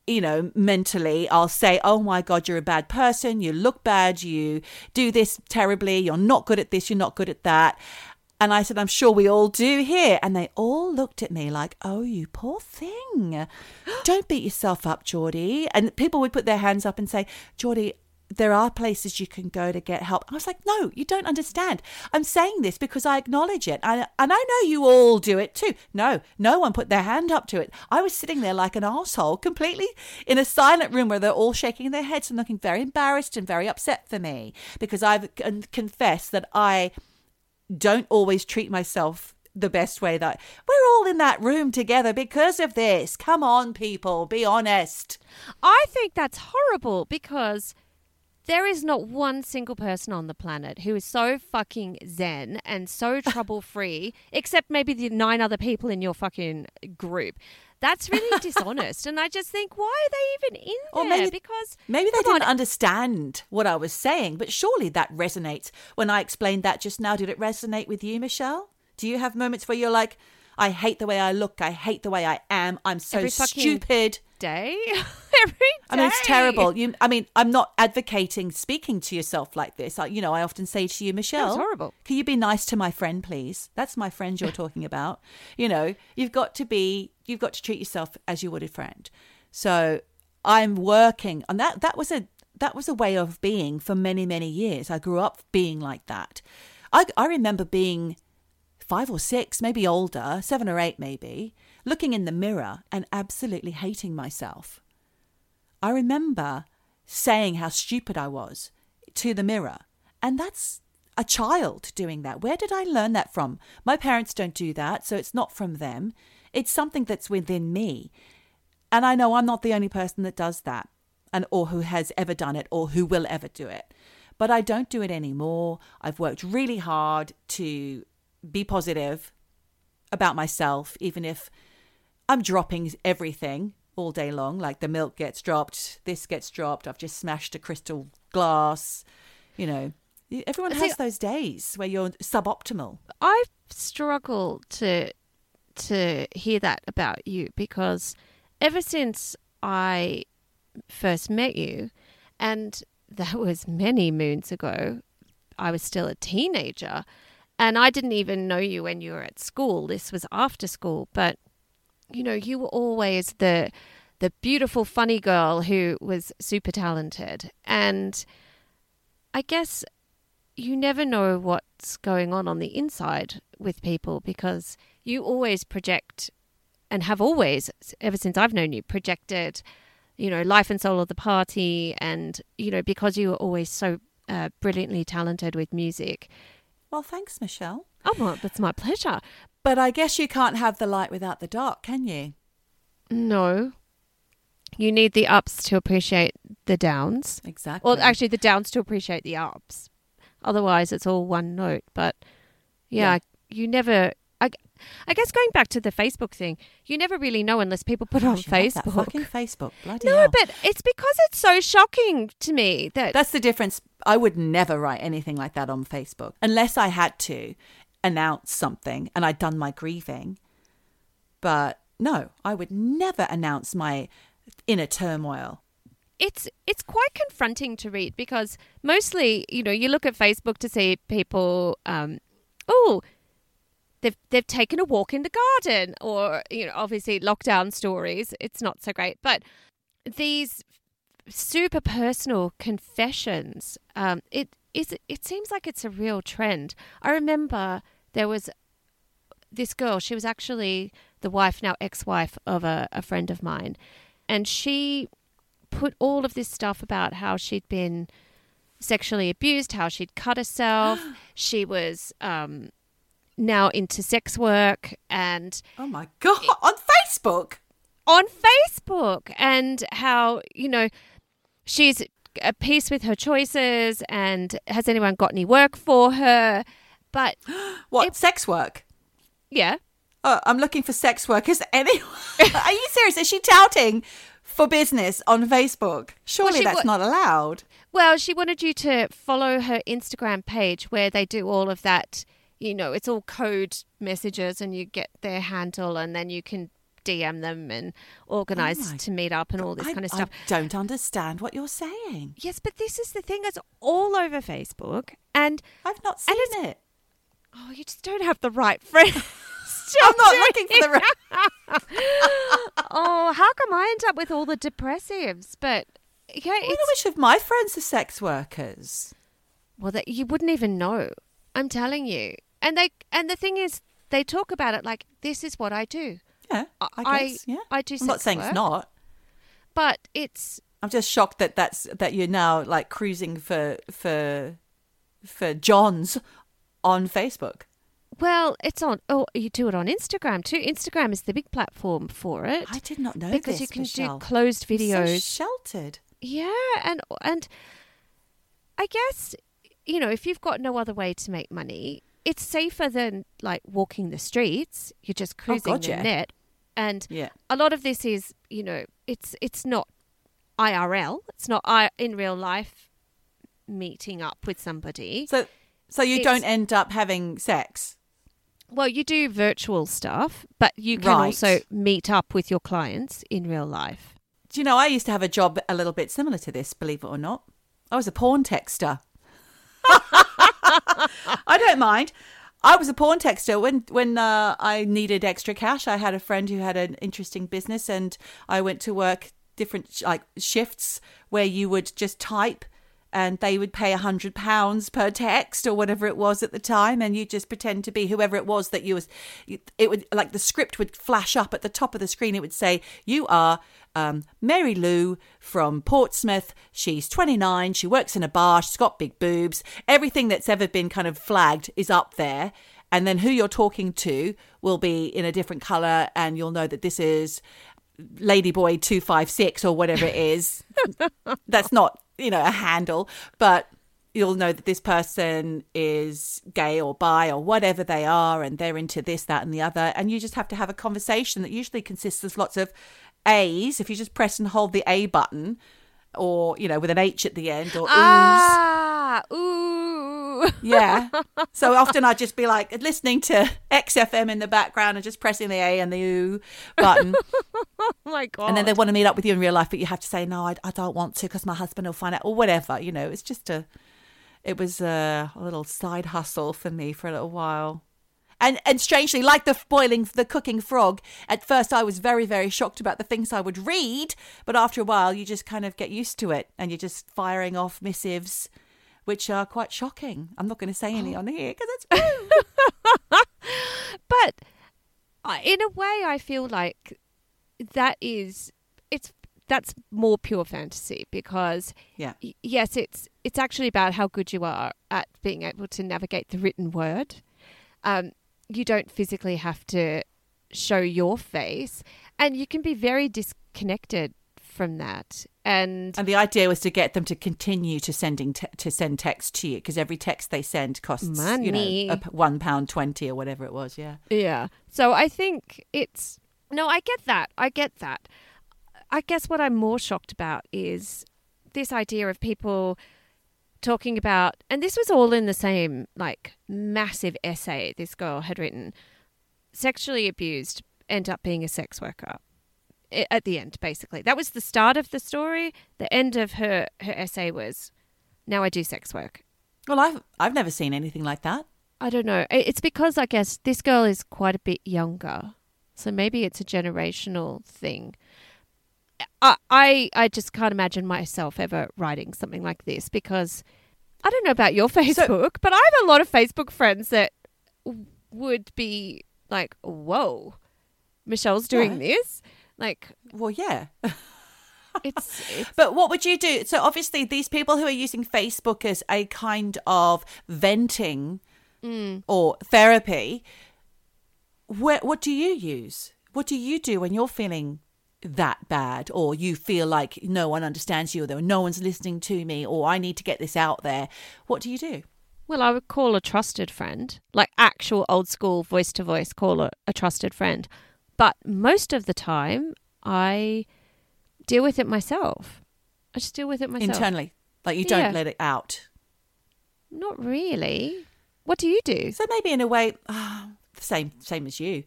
S1: You know, mentally, I'll say, Oh my God, you're a bad person. You look bad. You do this terribly. You're not good at this. You're not good at that. And I said, I'm sure we all do here. And they all looked at me like, Oh, you poor thing. Don't beat yourself up, Geordie. And people would put their hands up and say, Geordie, there are places you can go to get help. I was like, no, you don't understand. I'm saying this because I acknowledge it. And, and I know you all do it too. No, no one put their hand up to it. I was sitting there like an asshole, completely in a silent room where they're all shaking their heads and looking very embarrassed and very upset for me because I've con- confessed that I don't always treat myself the best way that we're all in that room together because of this. Come on, people, be honest.
S2: I think that's horrible because there is not one single person on the planet who is so fucking zen and so trouble free, except maybe the nine other people in your fucking group. That's really dishonest. And I just think, why are they even in there?
S1: Or maybe-
S2: because
S1: Maybe they didn't
S2: on,
S1: understand what I was saying, but surely that resonates. When I explained that just now, did it resonate with you, Michelle? Do you have moments where you're like, I hate the way I look, I hate the way I am, I'm so
S2: Every
S1: stupid?
S2: day, every day.
S1: I mean, it's terrible. You, I mean, I'm not advocating speaking to yourself like this. I, you know, I often say to you, Michelle,
S2: horrible.
S1: Can you be nice to my friend, please? That's my friend you're talking about. You know, you've got to be, you've got to treat yourself as you would a friend. So I'm working on that. That was a that was a way of being for many many years. I grew up being like that. I I remember being five or six, maybe older, seven or eight, maybe, looking in the mirror and absolutely hating myself. I remember saying how stupid I was to the mirror. And that's a child doing that. Where did I learn that from? My parents don't do that, so it's not from them. It's something that's within me. And I know I'm not the only person that does that and or who has ever done it or who will ever do it. But I don't do it anymore. I've worked really hard to be positive about myself even if I'm dropping everything all day long. Like the milk gets dropped, this gets dropped. I've just smashed a crystal glass. You know, everyone has those days where you're suboptimal.
S2: I struggle to to hear that about you because ever since I first met you, and that was many moons ago, I was still a teenager, and I didn't even know you when you were at school. This was after school, but you know, you were always the the beautiful, funny girl who was super talented. And I guess you never know what's going on on the inside with people because you always project and have always, ever since I've known you, projected, you know, life and soul of the party. And, you know, because you were always so uh, brilliantly talented with music.
S1: Well, thanks, Michelle.
S2: Oh, well, that's my pleasure.
S1: But I guess you can't have the light without the dark, can you?
S2: No. You need the ups to appreciate the downs.
S1: Exactly.
S2: Well, actually, the downs to appreciate the ups. Otherwise, it's all one note. But yeah,
S1: Yeah.
S2: you never. I, I guess going back to the Facebook thing, you never really know unless people put it on Facebook.
S1: fucking Facebook. Bloody
S2: No,
S1: hell.
S2: but it's because it's so shocking to me that
S1: That's the difference. I would never write anything like that on Facebook unless I had to announce something and I'd done my grieving. But no, I would never announce my inner turmoil.
S2: it's it's quite confronting to read because mostly you know you look at Facebook to see people um oh they've they've taken a walk in the garden or you know obviously lockdown stories it's not so great. But these super personal confessions um it is it seems like it's a real trend. I remember there was this girl she was actually the wife now ex-wife of a, a friend of mine. And she put all of this stuff about how she'd been sexually abused, how she'd cut herself. she was um, now into sex work and
S1: Oh my God. On Facebook?
S2: on Facebook, and how, you know, she's at peace with her choices and has anyone got any work for her? But
S1: What?
S2: It-
S1: sex work?
S2: yeah,
S1: Oh, I'm looking for sex workers. Anyone? Are you serious? Is she touting for business on Facebook? Surely
S2: she
S1: that's
S2: wa-
S1: not allowed.
S2: Well, she wanted you to follow her Instagram page where they do all of that. You know, it's all code messages and you get their handle and then you can DM them and organize
S1: Oh
S2: to meet up and all this
S1: I,
S2: kind of stuff.
S1: I don't understand what you're saying.
S2: Yes, but this is the thing. It's all over Facebook. And,
S1: I've not seen it.
S2: oh, you just don't have the right friends.
S1: I'm not looking for the right.
S2: oh, how come I end up with all the depressives? But yeah,
S1: I wonder which of my friends are sex workers.
S2: Well, that you wouldn't even know. I'm telling you. And they and the thing is, they talk about it like this is what I do.
S1: Yeah, I,
S2: I-
S1: guess. yeah,
S2: I do
S1: I'm not saying
S2: work.
S1: it's not.
S2: But it's
S1: I'm just shocked that that's that you're now like cruising for for for Johns on Facebook.
S2: well, it's on. Oh, you do it on Instagram too. Instagram is the big platform for it
S1: I did not know
S2: because
S1: this,
S2: you can
S1: Michelle.
S2: do closed
S1: I'm so
S2: videos.
S1: sheltered.
S2: yeah, and and I guess you know if you've got no other way to make money, it's safer than like walking the streets. You're just oh, cruising
S1: Oh, God,
S2: the
S1: yeah.
S2: net, and
S1: Yeah.
S2: a lot of this is you know it's it's not IRL. It's not I in real life meeting up with somebody.
S1: So so you
S2: It's-
S1: don't end up having sex.
S2: Well, you do virtual stuff, but you can
S1: Right.
S2: also meet up with your clients in real life.
S1: Do you know, I used to have a job a little bit similar to this, believe it or not. I was a porn texter. I don't mind. I was a porn texter when when uh, I needed extra cash. I had a friend who had an interesting business, and I went to work different like shifts where you would just type and they would pay a hundred pounds per text or whatever it was at the time and you just pretend to be whoever it was that you was it would like the script would flash up at the top of the screen. It would say you are um, mary lou from portsmouth. She's 29 she works in a bar. She's got big boobs. Everything that's ever been kind of flagged is up there. And then who you're talking to will be in a different color and you'll know that this is ladyboy 256 or whatever it is. That's not you know, a handle, but you'll know that this person is gay or bi or whatever they are and they're into this that and the other. And you just have to have a conversation that usually consists of lots of a's. If you just press and hold the a button or you know with an h at the end or
S2: ah, ooh
S1: yeah. So often i'd just be like listening to xfm in the background and just pressing the a and the U button.
S2: Oh my god
S1: and then they want to meet up with you in real life but you have to say no i, I don't want to because my husband will find out or whatever you know. It's just a it was a, a little side hustle for me for a little while. And and strangely like the boiling the cooking frog at first i was very very shocked about the things i would read but after a while you just kind of get used to it and you're just firing off missives which are quite shocking. I'm not going to say any on here because it's
S2: but in a way i feel like that is it's that's more pure fantasy because
S1: yeah.
S2: yes it's it's actually about how good you are at being able to navigate the written word. Um, you don't physically have to show your face and you can be very disconnected from that. And
S1: and the idea was to get them to continue to sending te- to send text to you because every text they send costs
S2: Money.
S1: you know p- one pound twenty or whatever it was yeah.
S2: Yeah. So i think it's no i get that. I get that. I guess what i'm more shocked about is this idea of people talking about and this was all in the same like massive essay this girl had written. Sexually abused end up being a sex worker at the end basically. That was the start of the story. The end of her her essay was now i do sex work.
S1: Well i've i've never seen anything like that.
S2: I don't know. It's because i guess this girl is quite a bit younger. So maybe it's a generational thing. I, I I just can't imagine myself ever writing something like this because I don't know about your Facebook, but I have a lot of Facebook friends that would be like, "Whoa, Michelle's doing
S1: Yeah.
S2: this." Like
S1: well yeah
S2: it's, it's
S1: But what would you do? So obviously, these people who are using Facebook as a kind of venting mm. or therapy, where, what do you use? What do you do when you're feeling that bad, or you feel like no one understands you, or no one's listening to me, or I need to get this out there? What do you do?
S2: well, I would call a trusted friend, like actual old school voice to voice, call a, a trusted friend. But most of the time, I deal with it myself. I just deal with it myself.
S1: Internally, like you don't
S2: Yeah.
S1: let it out.
S2: Not really. What do you do?
S1: So maybe in a way, ah, same same as you.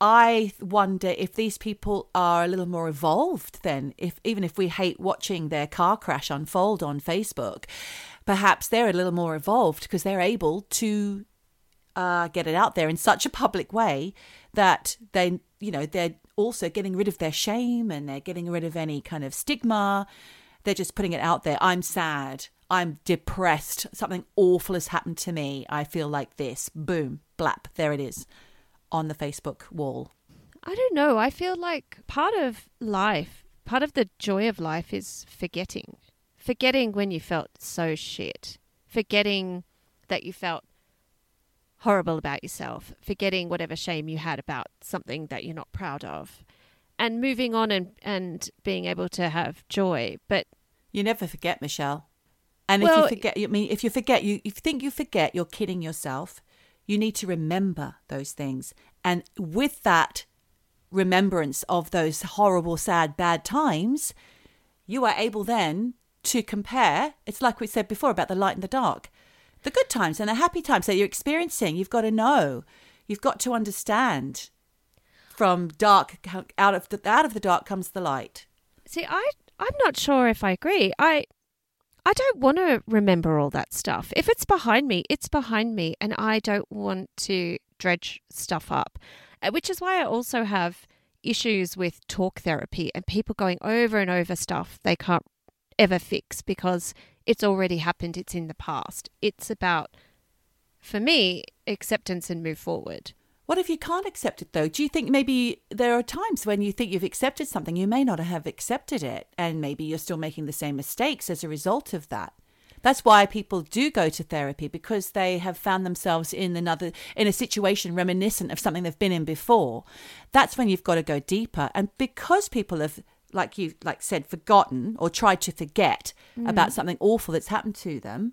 S1: I wonder if these people are a little more evolved then, if even if we hate watching their car crash unfold on Facebook, perhaps they're a little more evolved because they're able to uh, get it out there in such a public way that they, you know, they're also getting rid of their shame and they're getting rid of any kind of stigma. They're just putting it out there. I'm sad. I'm depressed. Something awful has happened to me. I feel like this. Boom, blap. There it is on the Facebook wall.
S2: I don't know. I feel like part of life, part of the joy of life is forgetting. Forgetting when you felt so shit. Forgetting that you felt horrible about yourself. Forgetting whatever shame you had about something that you're not proud of. And moving on and, and being able to have joy. But
S1: You never forget, Michelle. And if you forget, I mean, if you forget, you you think you forget, you're kidding yourself. You need to remember those things, and with that remembrance of those horrible, sad, bad times, you are able then to compare. It's like we said before about the light and the dark, the good times and the happy times that you're experiencing. You've got to know, you've got to understand. From dark out of the out of the dark comes the light.
S2: See, I I'm not sure if I agree. I I don't want to remember all that stuff. If it's behind me, it's behind me, and I don't want to dredge stuff up. Uh, Which is why I also have issues with talk therapy and people going over and over stuff they can't ever fix because it's already happened, it's in the past. It's about, for me, acceptance and move forward.
S1: What if you can't accept it though? Do you think maybe there are times when you think you've accepted something, you may not have accepted it, and maybe you're still making the same mistakes as a result of that? That's why people do go to therapy because they have found themselves in another in a situation reminiscent of something they've been in before. That's when you've got to go deeper. And because people have like you like said forgotten or tried to forget mm. about something awful that's happened to them,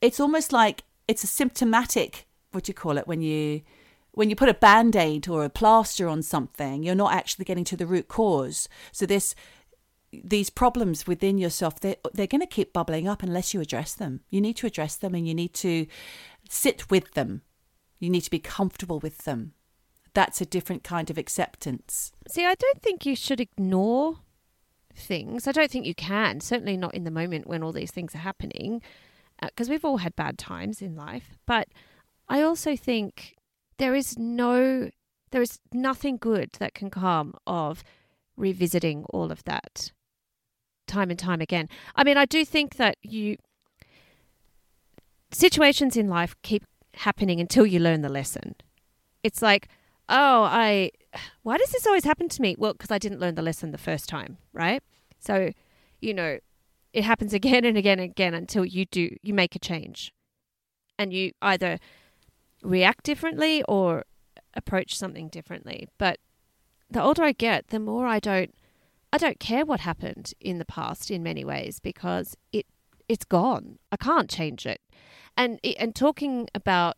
S1: it's almost like it's a symptomatic what do you call it when you when you put a band-aid or a plaster on something you're not actually getting to the root cause. So this these problems within yourself they're, they're going to keep bubbling up unless you address them. You need to address them and you need to sit with them. You need to be comfortable with them that's a different kind of acceptance
S2: See, I don't think you should ignore things. I don't think you can. Certainly not in the moment when all these things are happening, uh, because we've all had bad times in life. But I also think there is no, there is nothing good that can come of revisiting all of that time and time again. I mean, I do think that you situations in life keep happening until you learn the lesson. It's like, oh, I, why does this always happen to me? Well, because I didn't learn the lesson the first time, right? So, you know, it happens again and again and again until you do, you make a change. And you either react differently or approach something differently. But the older I get, the more I don't, I don't care what happened in the past in many ways because it, it's gone. I can't change it. And, and talking about,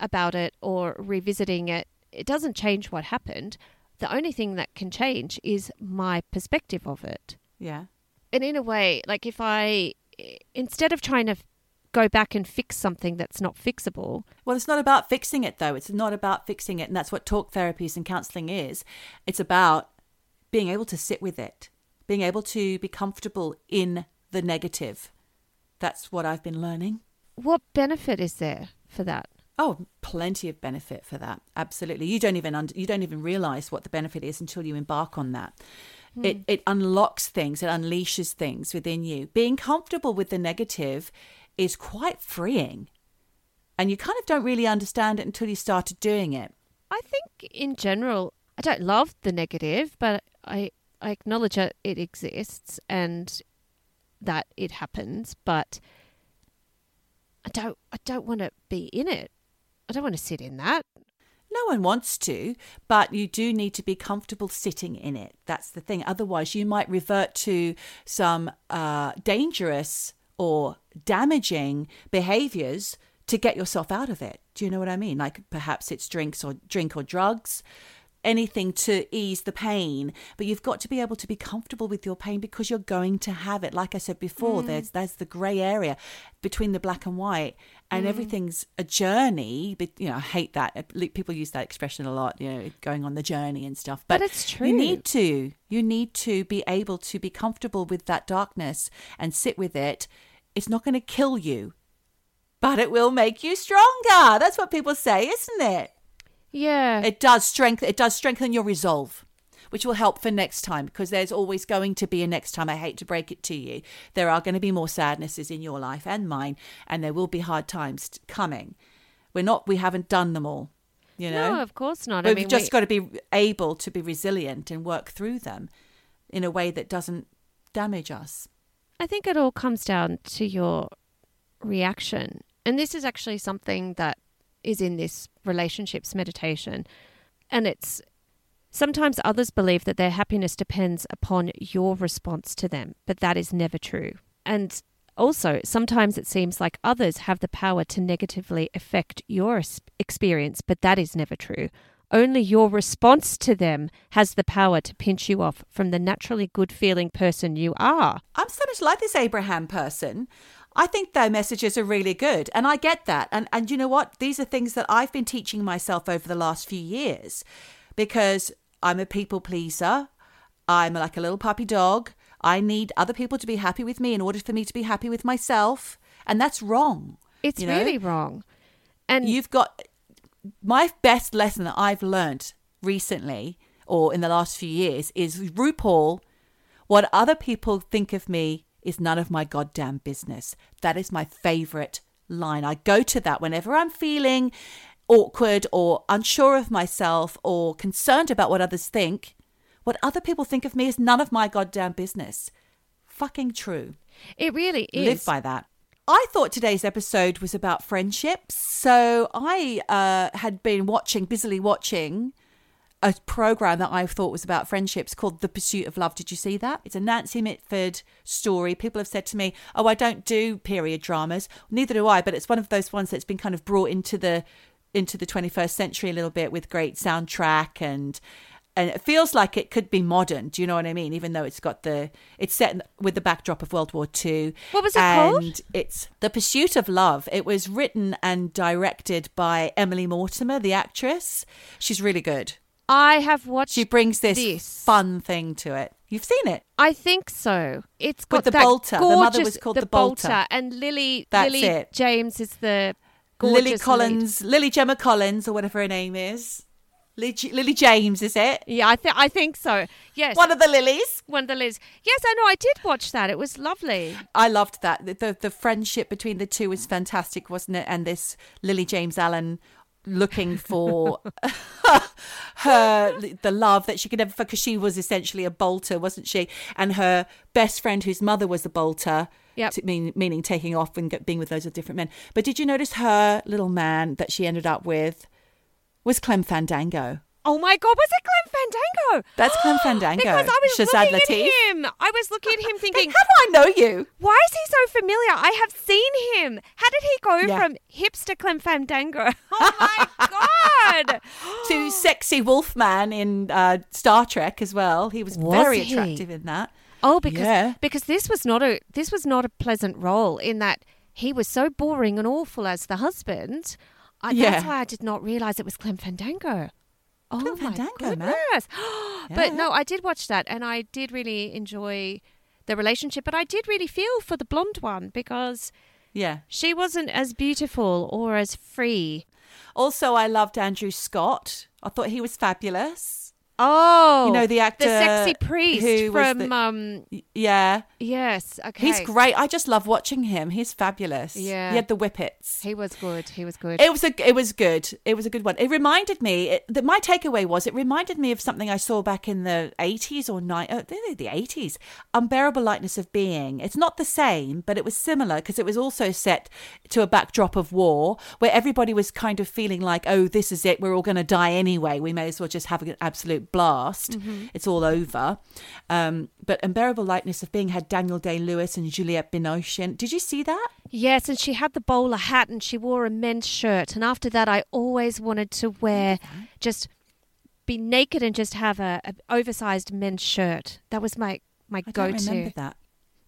S2: about it or revisiting it it doesn't change what happened. The only thing that can change is my perspective of it.
S1: yeah
S2: And in a way, like if I, instead of trying to go back and fix something that's not fixable,
S1: Well, it's not about fixing it, though. It's not about fixing it. And that's what talk therapies and counseling is. It's about being able to sit with it, being able to be comfortable in the negative. That's what I've been learning.
S2: what benefit is there for that?
S1: Oh, plenty of benefit for that. Absolutely. You don't even under, you don't even realize what the benefit is until you embark on that. Hmm. It it unlocks things, it unleashes things within you. Being comfortable with the negative is quite freeing. And you kind of don't really understand it until you started doing it.
S2: I think in general, I don't love the negative, but I, I acknowledge that it exists and that it happens, but I don't I don't want to be in it. I don't want to sit in that.
S1: No one wants to, but you do need to be comfortable sitting in it. That's the thing. Otherwise, you might revert to some uh, dangerous or damaging behaviors to get yourself out of it. Do you know what I mean? Like perhaps it's drinks or drink or drugs, anything to ease the pain. But you've got to be able to be comfortable with your pain because you're going to have it. Like I said before, mm. there's there's the grey area between the black and white, and mm. everything's a journey. But you know, I hate that people use that expression a lot. You know, going on the journey and stuff.
S2: But it's true.
S1: You need to. You need to be able to be comfortable with that darkness and sit with it. It's not going to kill you, but it will make you stronger. That's what people say, isn't it?
S2: Yeah.
S1: It does strengthen. It does strengthen your resolve, which will help for next time because there's always going to be a next time. I hate to break it to you. There are going to be more sadnesses in your life and mine, and there will be hard times t- coming. We're not. We haven't done them all. You know.
S2: no, of course not.
S1: We've
S2: I mean,
S1: just
S2: we-
S1: got to be able to be resilient and work through them in a way that doesn't damage us.
S2: I think it all comes down to your reaction. And this is actually something that is in this relationships meditation. And it's sometimes others believe that their happiness depends upon your response to them, but that is never true. And also, sometimes it seems like others have the power to negatively affect your experience, but that is never true. Only your response to them has the power to pinch you off from the naturally good feeling person you are.
S1: I'm so much like this Abraham person. I think their messages are really good, and I get that. And and you know what? These are things that I've been teaching myself over the last few years, because I'm a people pleaser. I'm like a little puppy dog. I need other people to be happy with me in order for me to be happy with myself. And that's wrong.
S2: It's
S1: you know?
S2: really wrong. And
S1: You've got my best lesson that I've learned recently or in the last few years is RuPaul, what other people think of me is none of my goddamn business. That is my favorite line. I go to that whenever I'm feeling awkward or unsure of myself or concerned about what others think. What other people think of me is none of my goddamn business. Fucking true.
S2: it really is.
S1: Live by that. I thought today's episode was about friendships. So I uh, had been watching, busily watching a program that I thought was about friendships called The Pursuit of Love. Did you see that? It's a Nancy Mitford story. People have said to me, "Oh, I don't do period dramas." Neither do I, but it's one of those ones that's been kind of brought into the into the 21st century a little bit with great soundtrack and and it feels like it could be modern. Do you know what I mean? Even though it's got the it's set with the backdrop of World War II.
S2: What was it
S1: and
S2: called?
S1: It's The Pursuit of Love. It was written and directed by Emily Mortimer, the actress. She's really good.
S2: I have watched.
S1: She brings this,
S2: This.
S1: fun thing to it. You've seen it.
S2: I think so. It's got
S1: the
S2: that
S1: Bolter. The mother was called the Bolter.
S2: and Lily.
S1: That's
S2: Lily
S1: it.
S2: James is the gorgeous
S1: Lily
S2: lead.
S1: Collins, Lily Gemma Collins, or whatever her name is. Lily, Lily James, is it?
S2: Yeah, I think I think so. Yes,
S1: One of the Lilies.
S2: one of the Liz. Yes, I know. I did watch that. It was lovely.
S1: I loved that. The, the the friendship between the two was fantastic, wasn't it? And this Lily James Allen looking for her the love that she could ever because she was essentially a bolter, wasn't she? And her best friend, whose mother was a bolter.
S2: Yep.
S1: to mean, meaning taking off and get, being with loads of different men. But did you notice her little man that she ended up with was Clem Fandango?
S2: Oh my God, was it Glenn Fandango?
S1: That's Clem Fandango.
S2: Because I was
S1: Shazad
S2: looking
S1: Latif.
S2: at him. I was looking at him thinking,
S1: How do I know you?
S2: why is he so familiar? I have seen him. How did he go
S1: Yeah.
S2: from hipster Clem Fandango? Oh my God.
S1: to sexy Wolfman in uh, Star Trek as well. He was,
S2: Was
S1: very
S2: he?
S1: attractive in that.
S2: Oh, because
S1: Yeah.
S2: because this was not a this was not a pleasant role in that he was so boring and awful as the husband. I,
S1: Yeah.
S2: That's why I did not realize it was Clem Fandango. Oh my
S1: Fandango, man.
S2: goodness!
S1: Yeah.
S2: But no, I did watch that, and I did really enjoy the relationship. But I did really feel for the blonde one because
S1: Yeah.
S2: she wasn't as beautiful or as free.
S1: Also, I loved Andrew Scott. I thought he was fabulous.
S2: Oh,
S1: You know, the actor
S2: the sexy priest from
S1: the-
S2: um.
S1: Yeah.
S2: Yes, okay.
S1: He's great. I just love watching him. He's fabulous.
S2: Yeah.
S1: He had the whippets.
S2: He was good. He was good.
S1: It was a it was good. It was a good one. It reminded me it, that my takeaway was it reminded me of something I saw back in the eighties or nine oh, the the eighties. Unbearable lightness of being. It's not the same, but it was similar because it was also set to a backdrop of war where everybody was kind of feeling like, oh, this is it. We're all going to die anyway. We may as well just have an absolute blast. It's all over. Um, but unbearable lightness of being had Daniel Day Lewis and Juliette Binoche. Did you see that?
S2: Yes, and she had the bowler hat and she wore a men's shirt. And after that, I always wanted to wear just be naked and just have a, a oversized men's shirt. That was my my
S1: I
S2: go
S1: don't remember
S2: to.
S1: that.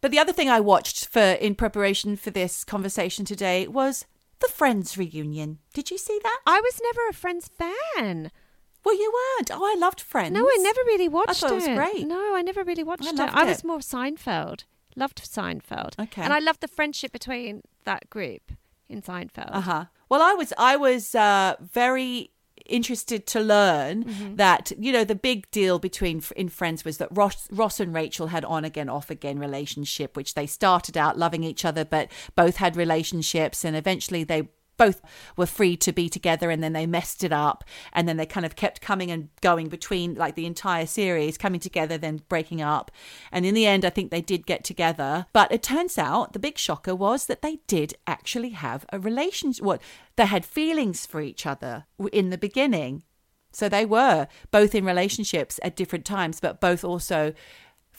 S1: But the other thing I watched for in preparation for this conversation today was the Friends reunion. Did you see that?
S2: I was never a Friends fan.
S1: Well, you weren't. Oh, I loved Friends.
S2: No, I never really watched
S1: thought it was great.
S2: No, I never really watched it.
S1: loved
S2: I was
S1: it.
S2: more Seinfeld. Loved Seinfeld.
S1: Okay.
S2: And I loved the friendship between that group in Seinfeld.
S1: Uh huh. Well, I was I was uh, very interested to learn
S2: Mm-hmm.
S1: that you know the big deal between in Friends was that Ross Ross and Rachel had on again off again relationship, which they started out loving each other, but both had relationships, and eventually they both were free to be together and then they messed it up and then they kind of kept coming and going between like the entire series coming together then breaking up. And in the end i think they did get together. But it turns out the big shocker was that they did actually have a relationship what they had feelings for each other in the beginning. So they were both in relationships at different times but both also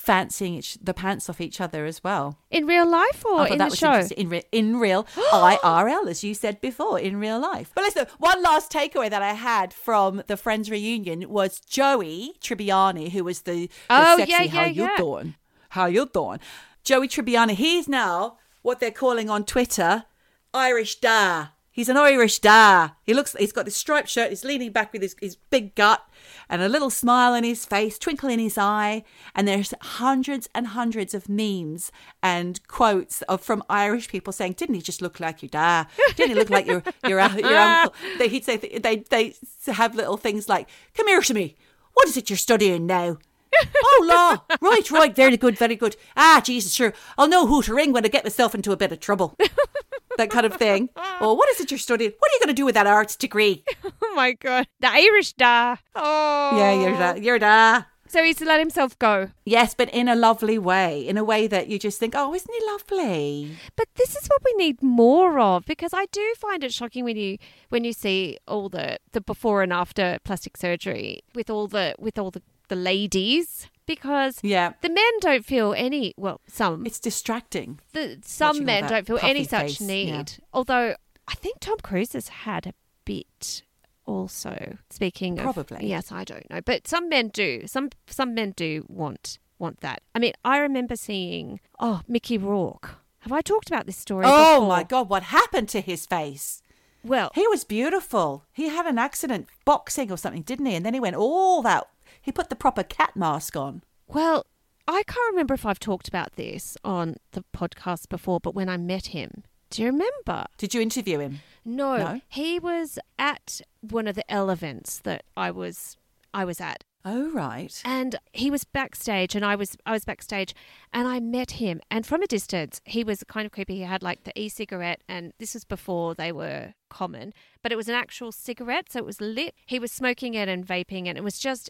S1: fancying each, the pants off each other as well
S2: In real life or in
S1: that
S2: the show?
S1: In, re- in real IRL, as you said before, in real life. But listen, one last takeaway that I had from the Friends reunion was Joey Tribbiani, who was the, the
S2: Oh,
S1: sexy
S2: yeah, yeah, "How
S1: you
S2: yeah.
S1: doing? How you doing?" Joey Tribbiani. He's now what they're calling on Twitter Irish Da. He's an Irish da. He looks. He's got this striped shirt. He's leaning back with his, his big gut and a little smile on his face, twinkle in his eye. And there's hundreds and hundreds of memes and quotes of from Irish people saying, "Didn't he just look like your da? Didn't he look like your your your uncle?" They, he'd say they they have little things like, "Come here to me. What is it you're studying now?" oh, law. Right, right. Very good, very good. Ah, Jesus, sure. I'll know who to ring when I get myself into a bit of trouble. that kind of thing. Oh, what is it you're studying? What are you going to do with that arts degree?
S2: Oh my god, the Irish da. Oh,
S1: Yeah, you're da. You're da.
S2: So he's to let himself go.
S1: Yes, but in a lovely way, in a way that you just think, oh, isn't he lovely?
S2: But this is what we need more of because I do find it shocking when you when you see all the the before and after plastic surgery with all the with all the the ladies because
S1: Yeah.
S2: the men don't feel any well some
S1: It's distracting.
S2: the, some men don't feel any
S1: puffy
S2: such need.
S1: yeah.
S2: Although I think Tom Cruise has had a bit also. Speaking of
S1: Probably.
S2: yes, I don't know, but some men do. Some some men do want want that. I mean, I remember seeing oh Mickey Rourke. Have I talked about this story?
S1: Oh,
S2: before?
S1: my God. What happened to his face?
S2: Well,
S1: He was beautiful. He had an accident boxing or something, didn't he? And then he went all that. He put the proper cat mask on.
S2: well, I can't remember if I've talked about this on the podcast before, but when I met him, do you remember?
S1: Did you interview him?
S2: No,
S1: No?
S2: he was at one of the Elle events that I was I was at.
S1: Oh, right.
S2: And he was backstage and I was I was backstage and I met him and from a distance he was kind of creepy. He had like the e-cigarette and this was before they were common, but it was an actual cigarette so it was lit. He was smoking it and vaping and it was just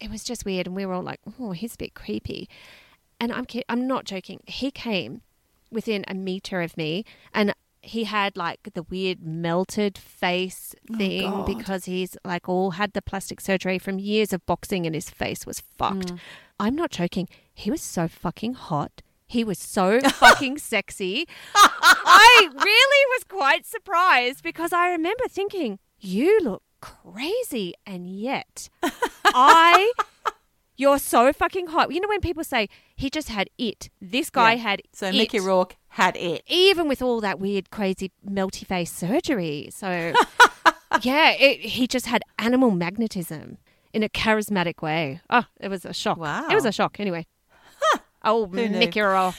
S2: it was just weird and we were all like, "Oh, he's a bit creepy." And I'm I'm not joking. He came within a meter of me and he had like the weird melted face oh, thing
S1: God.
S2: because he's like all had the plastic surgery from years of boxing and his face was fucked. Hmm. I'm not joking. He was so fucking hot. He was so fucking sexy. I really was quite surprised because I remember thinking, you look crazy. And yet, I. You're so fucking hot. You know when people say he just had it. This guy
S1: Yeah.
S2: had
S1: So
S2: it.
S1: Mickey Rourke had it.
S2: even with all that weird, crazy, melty face surgery. So, yeah, it, he just had animal magnetism in a charismatic way. Oh, it was a shock.
S1: Wow.
S2: It was a shock. Anyway. Oh,
S1: Who knew?
S2: Mickey Rourke.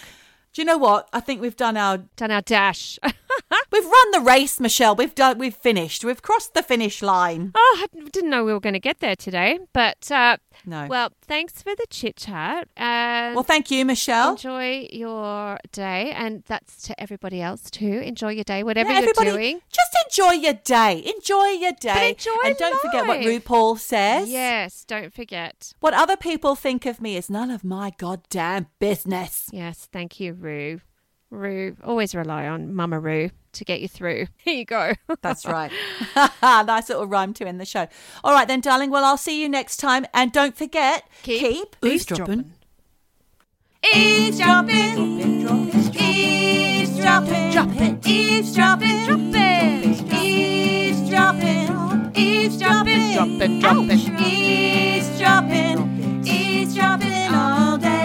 S1: Do you know what? I think we've done our
S2: Done our dash.
S1: we've run the race, Michelle. We've done we've finished. We've crossed the finish line.
S2: oh, I didn't know we were going to get there today. But, uh,
S1: No.
S2: well, thanks for the chit chat.
S1: Well, thank you, Michelle.
S2: enjoy your day. And that's to everybody else too. Enjoy your day, whatever
S1: Yeah,
S2: you're doing.
S1: just enjoy your day. Enjoy your day.
S2: enjoy
S1: and don't forget what. RuPaul says.
S2: Yes, don't forget.
S1: What other people think of me is none of my goddamn business.
S2: Yes, thank you, Ru. Ru, Always rely on Mama Ru to get you through. Here you go.
S1: That's right. nice little rhyme to end the show. All right, then, darling. Well, I'll see you next time. And don't forget, keep, keep
S2: eavesdropping.
S1: Eavesdropping.
S2: Eavesdropping.
S1: Eavesdropping.
S2: Eavesdropping.
S1: Eavesdropping. Eavesdropping.
S2: Dropping. Dropping. Eavesdropping. Eavesdropping all day.